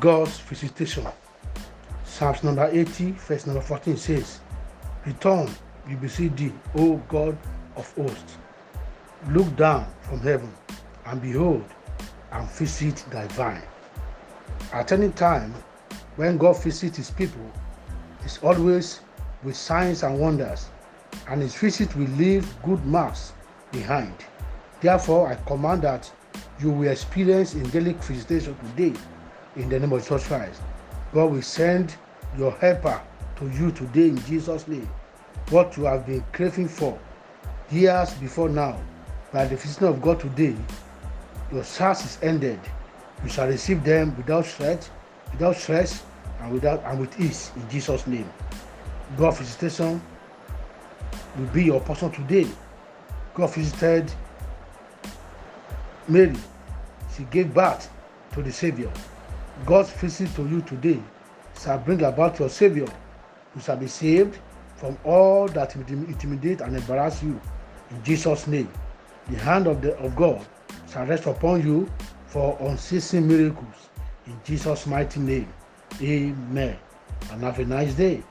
God's visitation. Psalms number 80, verse number 14 says, Return, we beseech thee, O God of hosts. Look down from heaven and behold and visit thy vine. At any time, when God visits his people, it's always with signs and wonders, and his visit will leave good marks behind. Therefore, I command that you will experience angelic visitation today in the name of Jesus Christ. God will send your helper to you today in Jesus' name. What you have been craving for years before now, by the visitation of God today, your search is ended. You shall receive them without sweat, without stress, and without and with ease in Jesus' name. God visitation will be your portion today. God visited Mary. She gave birth to the Savior. God's visit to you today shall bring about your Savior. You shall be saved from all that intimidate and embarrass you. In Jesus' name, the hand of, the, of God shall rest upon you for unceasing miracles. In Jesus' mighty name, amen. And have a nice day.